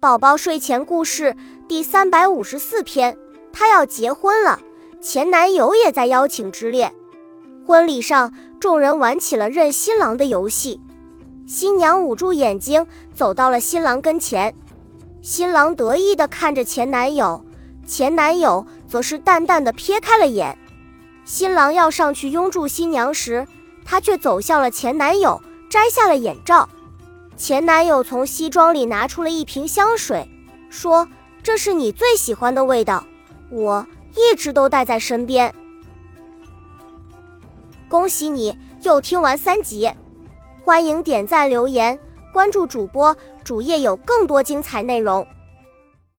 宝宝睡前故事第三百五十四篇，她要结婚了，前男友也在邀请之列。婚礼上，众人玩起了认新郎的游戏。新娘捂住眼睛，走到了新郎跟前。新郎得意地看着前男友，前男友则是淡淡的瞥开了眼。新郎要上去拥住新娘时，他却走向了前男友，摘下了眼罩。前男友从西装里拿出了一瓶香水，说：“这是你最喜欢的味道，我一直都带在身边。”恭喜你又听完三集，欢迎点赞、留言、关注主播，主页有更多精彩内容。